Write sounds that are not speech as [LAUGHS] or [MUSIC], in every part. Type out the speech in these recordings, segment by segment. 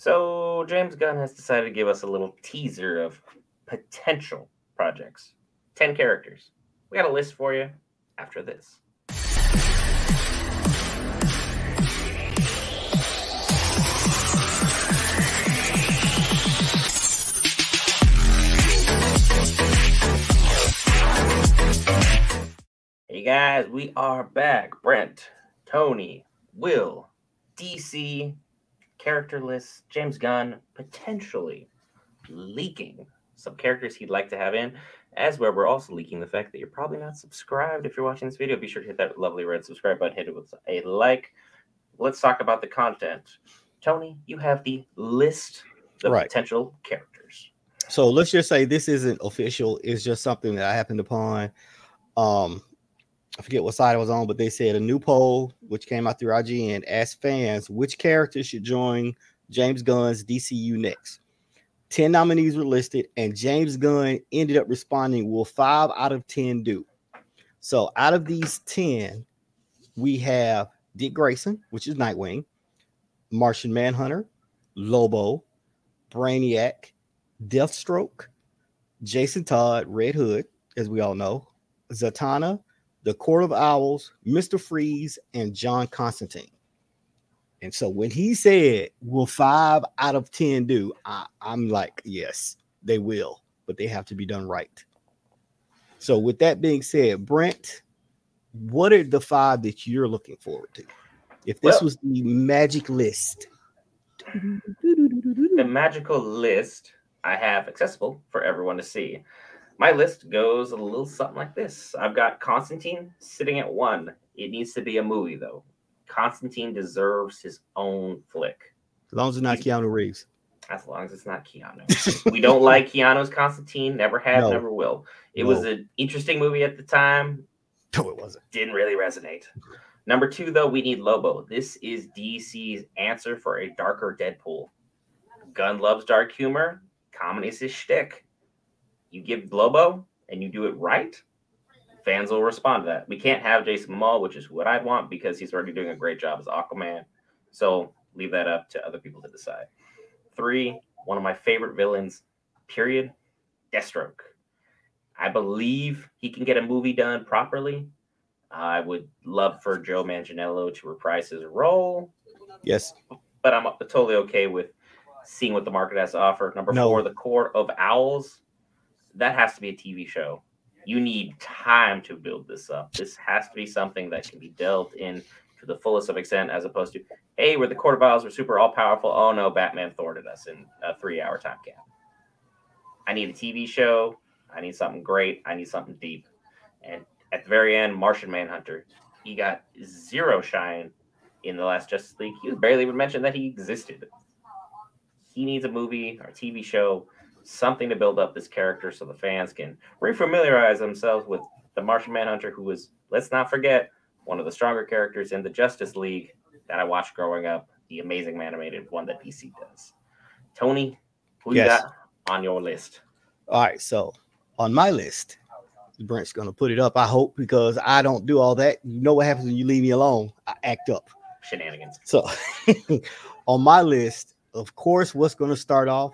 So James Gunn has decided to give us a little teaser of potential projects. 10 characters. We got a list for you after this. Hey guys, we are back. Brent, Tony, Will, DC, character lists, James Gunn potentially leaking some characters he'd like to have in, as where we're also leaking the fact that you're probably not subscribed. If you're watching this video, be sure to hit that lovely red subscribe button, hit it with a like. Let's talk about the content. Tony, you have the list of Right. potential characters. So let's just say this isn't official. It's just something that I happened upon. Um, I forget what side I was on, but they said a new poll, which came out through IGN, asked fans which character should join James Gunn's DCU next. 10 nominees were listed, and James Gunn ended up responding, Will five out of 10 do? So out of these 10, we have Dick Grayson, which is Nightwing, Martian Manhunter, Lobo, Brainiac, Deathstroke, Jason Todd, Red Hood, as we all know, Zatanna, the Court of Owls, Mr. Freeze, and John Constantine. And so when he said, Will five out of 10 do? I, I'm like, Yes, they will, but they have to be done right. So, with that being said, Brent, what are the five that you're looking forward to? If this Well- was the magic list, The magical list I have accessible for everyone to see. My list goes a little something like this. I've got Constantine sitting at one. It needs to be a movie, though. Constantine deserves his own flick. as long as it's not Keanu Reeves. as long as it's not Keanu. [LAUGHS] we don't like Keanu's Constantine, never have, No. never will. It was an interesting movie at the time, No, it wasn't. didn't really resonate. Number two, though, we need Lobo. This is DC's answer for a darker Deadpool. Gunn loves dark humor, comedy's his shtick. You give Lobo and you do it right, fans will respond to that. We can't have Jason Momoa, which is what I want because he's already doing a great job as Aquaman. So leave that up to other people to decide. Three, one of my favorite villains, period, Deathstroke. I believe he can get a movie done properly. I would love for Joe Manganiello to reprise his role, Yes. but I'm totally okay with seeing what the market has to offer. Number No. four, The Court of Owls. That has to be a TV show. You need time to build this up. This has to be something that can be delved in to the fullest of extent, as opposed to, hey, we're the of Owls, we're super all powerful. Oh no, Batman thwarted us in a three hour time gap. I need a TV show. I need something great. I need something deep. And at the very end, Martian Manhunter, he got zero shine in the last Justice League. He barely even mentioned that he existed. He needs a movie or TV show, something to build up this character so the fans can refamiliarize themselves with the Martian Manhunter, who was, let's not forget, one of the stronger characters in the Justice League that I watched growing up, the amazing animated one that DC does. Tony, who you got on your list? All right. So on my list, Brent's gonna put it up. I hope because I don't do all that. You know what happens when you leave me alone? I act up. Shenanigans. So [LAUGHS] on my list, of course, what's gonna start off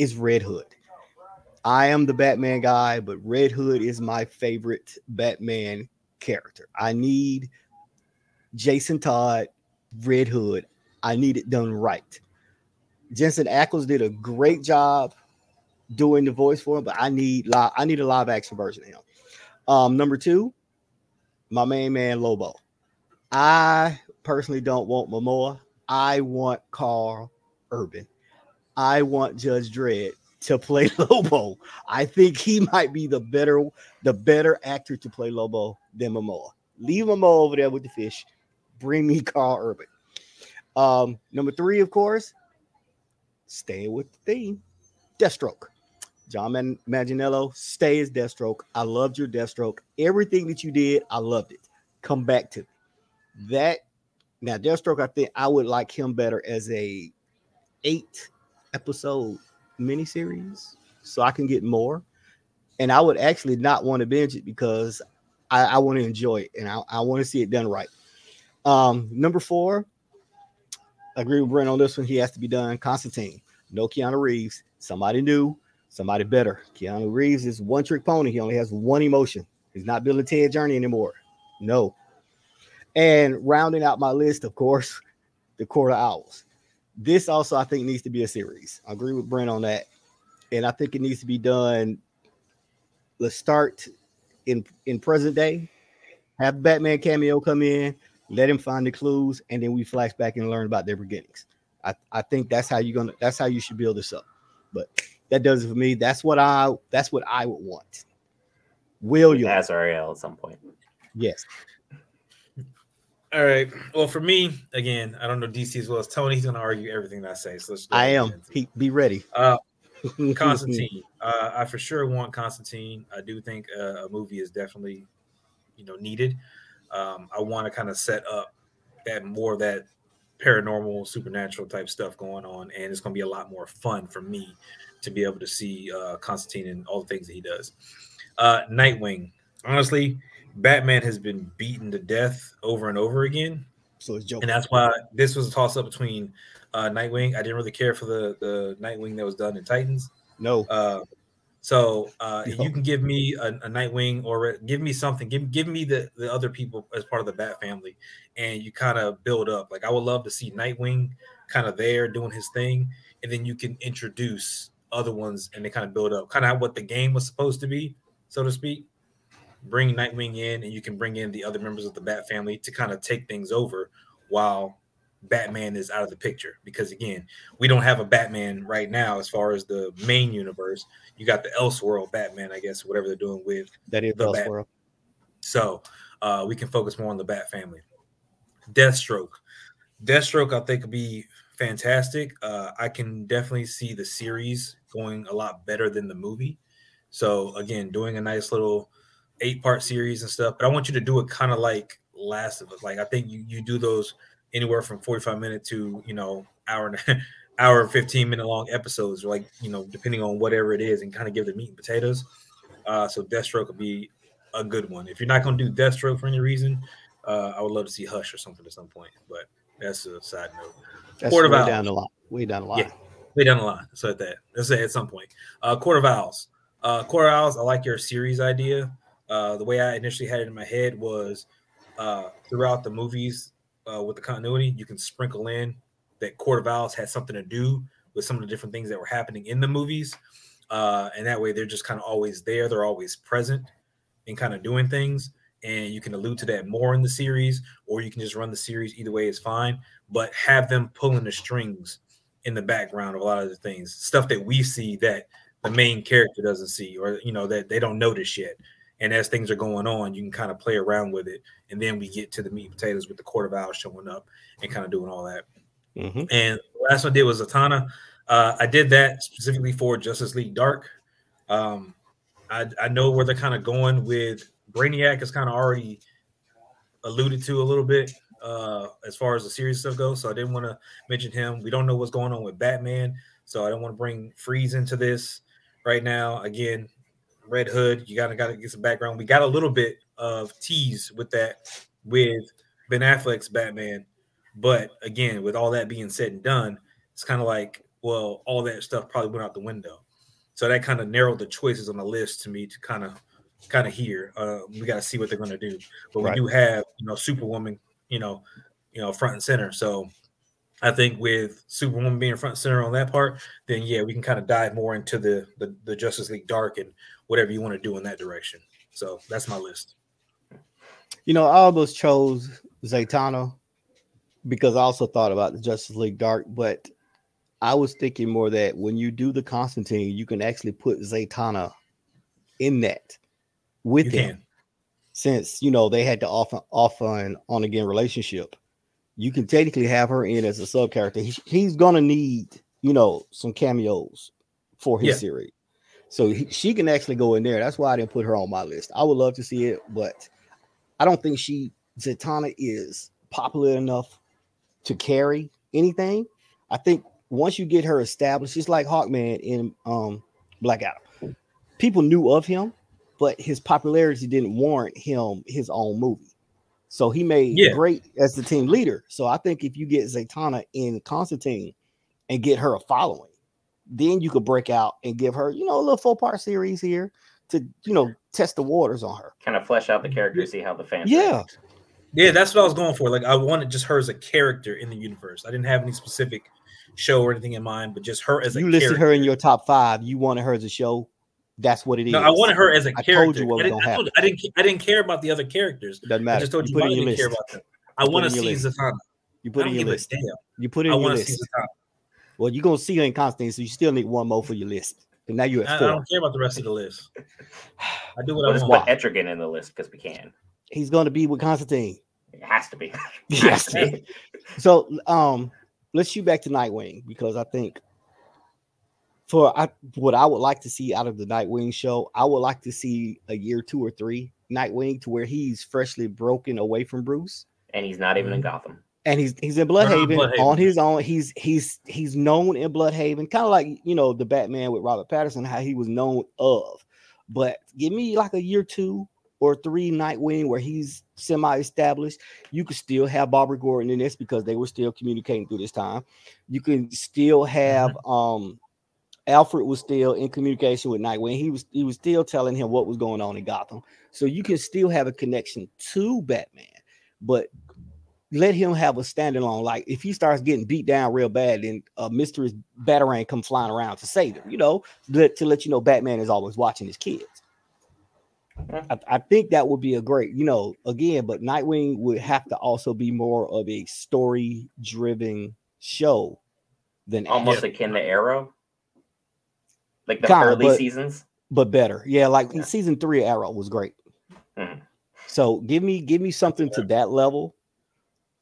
is Red Hood. I am the Batman guy, but Red Hood is my favorite Batman character. I need Jason Todd, Red Hood. I need it done right. Jensen Ackles did a great job doing the voice for him, but I need I need a live action version of him. Um, number two, my main man Lobo. I personally don't want Momoa. I want Karl Urban. I want Judge Dredd to play [LAUGHS] Lobo. I think he might be the better the better actor to play Lobo than Momoa. Leave Momoa over there with the fish. Bring me Karl Urban. Um, number three, of course, staying with the theme, Deathstroke. John Man- stay as Deathstroke. I loved your Deathstroke. Everything that you did, I loved it. Come back to me. That now Deathstroke, I think I would like him better as a eight episode miniseries, so I can get more. And I would actually not want to binge it because I, I want to enjoy it and I, I want to see it done right. Um, number four, agree with Brent on this one. He has to be done. Constantine, no Keanu Reeves. Somebody new, somebody better. Keanu Reeves is one trick pony. He only has one emotion. He's not building Ted Journey anymore. No. And rounding out my list, of course, [LAUGHS] the Court of Owls. This also, I think, needs to be a series. I agree with Brent on that. And I think it needs to be done. Let's start in in present day. Have Batman cameo come in, let him find the clues, and then we flash back and learn about their beginnings. I, I think that's how you're gonna that's how you should build this up. But that does it for me. That's what I that's what I would want. William as Ariel at some point. Yes. All right. Well, for me, again, I don't know DC as well as Tony. He's going to argue everything that I say. So let's. I am. He, be ready. Uh, [LAUGHS] Constantine. uh, I for sure want Constantine. I do think uh, a movie is definitely, you know, needed. Um, I want to kind of set up that more of that paranormal, supernatural type stuff going on, and it's going to be a lot more fun for me to be able to see uh, Constantine and all the things that he does. Uh, Nightwing. Honestly, Batman has been beaten to death over and over again. So it's And that's why this was a toss up between uh, Nightwing. I didn't really care for the the Nightwing that was done in Titans. No. Uh, so uh, no. you can give me a, a, Nightwing or give me something. Give give me the the other people as part of the Bat family, and you kind of build up. Like I would love to see Nightwing kind of there doing his thing, and then you can introduce other ones and they kind of build up, kind of what the game was supposed to be, so to speak. Bring Nightwing in, and you can bring in the other members of the Bat family to kind of take things over while Batman is out of the picture. Because again, we don't have a Batman right now as far as the main universe. You got the Elseworld Batman, I guess, whatever they're doing with that is the Elseworld. So uh, we can focus more on the Bat family. Deathstroke. Deathstroke, I think, would be fantastic. Uh, I can definitely see the series going a lot better than the movie. So again, doing a nice little eight part series and stuff. But I want you to do it kind of like Last of Us. Like I think you you do those anywhere from 45 minute to you know hour and [LAUGHS] hour 15 minute long episodes, like you know, depending on whatever it is, and kind of give the meat and potatoes. Uh, so Deathstroke would be a good one. If you're not gonna do Deathstroke for any reason, uh, I would love to see Hush or something at some point. But that's a side note. That's Court way down the line. Way down the line. Yeah, way down the line. So at that, let's say at some point. Uh, of Owls. Uh, of Owls. I like your series idea. Uh, the way I initially had it in my head was uh, throughout the movies uh, with the continuity, you can sprinkle in that Court of Owls had something to do with some of the different things that were happening in the movies. Uh, and that way they're just kind of always there, they're always present and kind of doing things. And you can allude to that more in the series, or you can just run the series. Either way is fine, but have them pulling the strings in the background of a lot of the things, stuff that we see that the main character doesn't see, or you know that they don't notice yet. And as things are going on, you can kind of play around with it. And then we get to the meat and potatoes with the Court of Owls showing up and kind of doing all that. Mm-hmm. And last one I did was Zatanna. Uh, I did that specifically for Justice League Dark. Um, I, I know where they're kind of going with Brainiac is kind of already alluded to a little bit uh, as far as the series stuff goes. So I didn't want to mention him. We don't know what's going on with Batman. So I don't want to bring Freeze into this right now. Again, Red Hood. You gotta gotta get some background. We got a little bit of tease with that with Ben Affleck's Batman, but again, with all that being said and done, it's kind of like well, all that stuff probably went out the window. So that kind of narrowed the choices on the list to me to kind of kind of hear. Uh, we got to see what they're going to do, but right. we do have you know Superwoman, you know, you know front and center. So I think with Superwoman being front and center on that part, then yeah, we can kind of dive more into the, the the Justice League Dark and whatever you want to do in that direction. So that's my list. You know, I almost chose Zatanna because I also thought about the Justice League Dark, but I was thinking more that when you do the Constantine, you can actually put Zatanna in that with you him. Can. Since you know they had to off off and on again relationship, you can technically have her in as a sub character. He, he's gonna need you know some cameos for his yeah. series. So he, she can actually go in there. That's why I didn't put her on my list. I would love to see it, but I don't think she Zatanna is popular enough to carry anything. I think once you get her established, it's like Hawkman in um Black Adam. People knew of him, but his popularity didn't warrant him his own movie. So he made Yeah. great as the team leader. So I think if you get Zatanna in Constantine and get her a following, then you could break out and give her, you know, a little four part series here to, you know, test the waters on her. Kind of flesh out the character, see how the fans. Yeah. react. Yeah, that's what I was going for. Like I wanted just her as a character in the universe. I didn't have any specific show or anything in mind, but just her as a You listed character. her in your top five. You wanted her as a show. That's what it is. No, I wanted her as a I told character. you what I, was didn't, gonna I, told- I didn't. I didn't care about the other characters. Doesn't matter. I just told you, put why it I in your didn't care list. about that. I want to see your list. Zatanna. You put it in your give list. damn. You put it I in your want to see list. Zatanna. Well, you're gonna see her in Constantine, so you still need one more for your list. And now you're I, I at four. don't care about the rest of the list. I do what We'll I just want. put Etrigan in the list because we can. He's gonna be with Constantine. It has to be. [LAUGHS] Yes. so um let's shoot back to Nightwing because I think for I, what I would like to see out of the Nightwing show, I would like to see a year two or three Nightwing to where he's freshly broken away from Bruce. and he's not even in Gotham. And he's he's in Bloodhaven, Bloodhaven. on his own. He's he's he's known in Bloodhaven, kind of like you know the Batman with Robert Pattinson, how he was known of. But give me like a year two or three Nightwing where he's semi-established. You could still have Barbara Gordon in this because they were still communicating through this time. You can still have um Alfred was still in communication with Nightwing. He was he was still telling him what was going on in Gotham. So you can still have a connection to Batman, but let him have a standalone. Like if he starts getting beat down real bad, then a mysterious batarang come flying around to save him. You know, let, to let you know Batman is always watching his kids. I, I think that would be a great, you know, again, but Nightwing would have to also be more of a story-driven show than Almost akin to Arrow. Like the Kinda, early but- seasons. but better. Yeah, like Yeah. season three of Arrow was great. Mhm. So give me give me something to that level.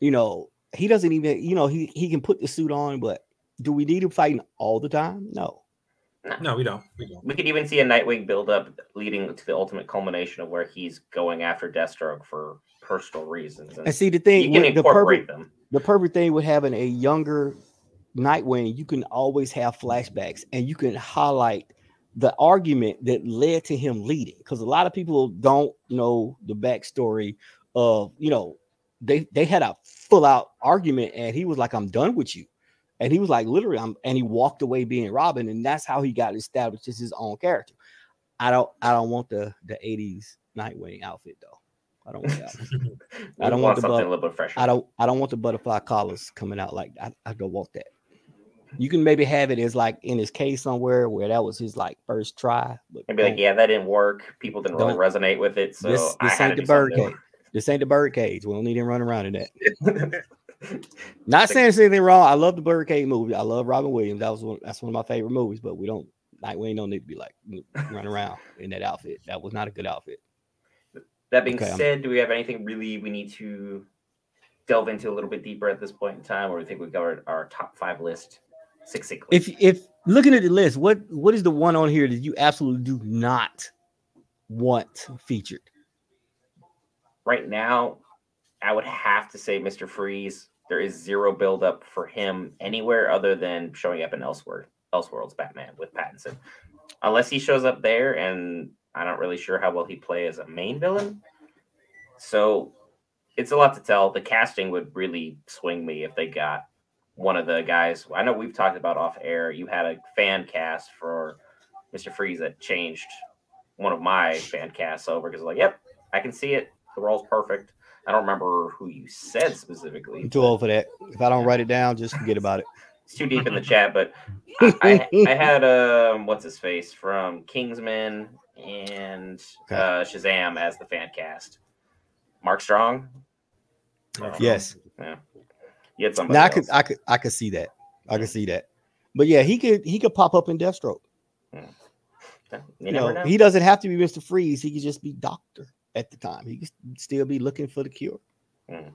You know, he doesn't even, you know, he he can put the suit on, but do we need him fighting all the time? No. No, we don't. We don't. We could even see a Nightwing build up leading to the ultimate culmination of where he's going after Deathstroke for personal reasons. And And see the thing, you thing, can with the incorporate perfect them. the perfect thing with having a younger Nightwing, you can always have flashbacks and you can highlight the argument that led to him leading. Because a lot of people don't know the backstory of, you know, they they had a full out argument and he was like, I'm done with you. And he was like, literally, I'm and he walked away being Robin, and that's how he got established as his own character. I don't I don't want the the 80s Nightwing outfit though. I don't want that. [LAUGHS] I don't want the something bu- a little bit fresher. I don't I don't want the butterfly collars coming out like I, I don't want that. You can maybe have it as like in his case somewhere where that was his like first try, but And be like, yeah, that didn't work. People didn't really resonate with it. So this this ain't to the bird cage. This ain't the bird cage. We don't need him running around in that. [LAUGHS] Not saying there's anything wrong. I love the bird cage movie. I love Robin Williams. That was one that's one of my favorite movies, but we don't Nightwing don't need to be like running around in that outfit. That was not a good outfit. that being Okay, I'm- said, do we have anything really we need to delve into a little bit deeper at this point in time, or we think we covered our top five list succinctly? If if looking at the list, what what is the one on here that you absolutely do not want featured? Right now, I would have to say Mr. Freeze. There is zero buildup for him anywhere other than showing up in Elsewhere, Elseworlds Batman with Pattinson. Unless he shows up there, and I'm not really sure how well he play as a main villain. So it's a lot to tell. The casting would really swing me if they got one of the guys. I know we've talked about off air. You had a fan cast for Mr. Freeze that changed one of my fan casts over because like, yep, I can see it. The role's perfect. I don't remember who you said specifically. I'm too old for that. If I don't write it down, just forget about it. [LAUGHS] It's too deep in the chat, but I, I, I had um what's his face from Kingsman and Okay. uh, Shazam as the fan cast. Mark Strong. Yes. You had somebody. Now I could else. I could I could see that. I could see that. But yeah, he could he could pop up in Deathstroke. you You never know, know. he doesn't have to be Mr. Freeze. He could just be Doctor at the time. He could still be looking for the cure. Mm.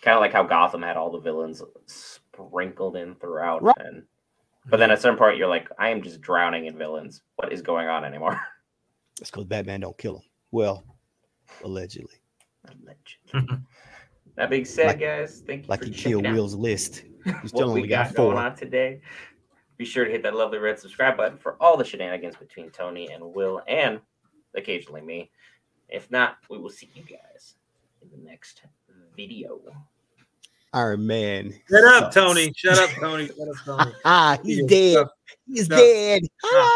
kind of like how Gotham had all the villains sprinkled in throughout, Right. and but then at some point you're like, I am just drowning in villains. What is going on anymore? [LAUGHS] That's because Batman don't kill him. Well, allegedly. Allegedly. that being said, Like- guys, thank you Like checking killed Will's list. He what we got got going on today. Be sure to hit that lovely red subscribe button for all the shenanigans between Tony and Will, and occasionally me. If not, we will see you guys in the next video. Iron Man. Shut up. Tony. Shut up, Tony. Shut up, Tony. Ah, [LAUGHS] he's Yeah, dead. He's No. dead. No.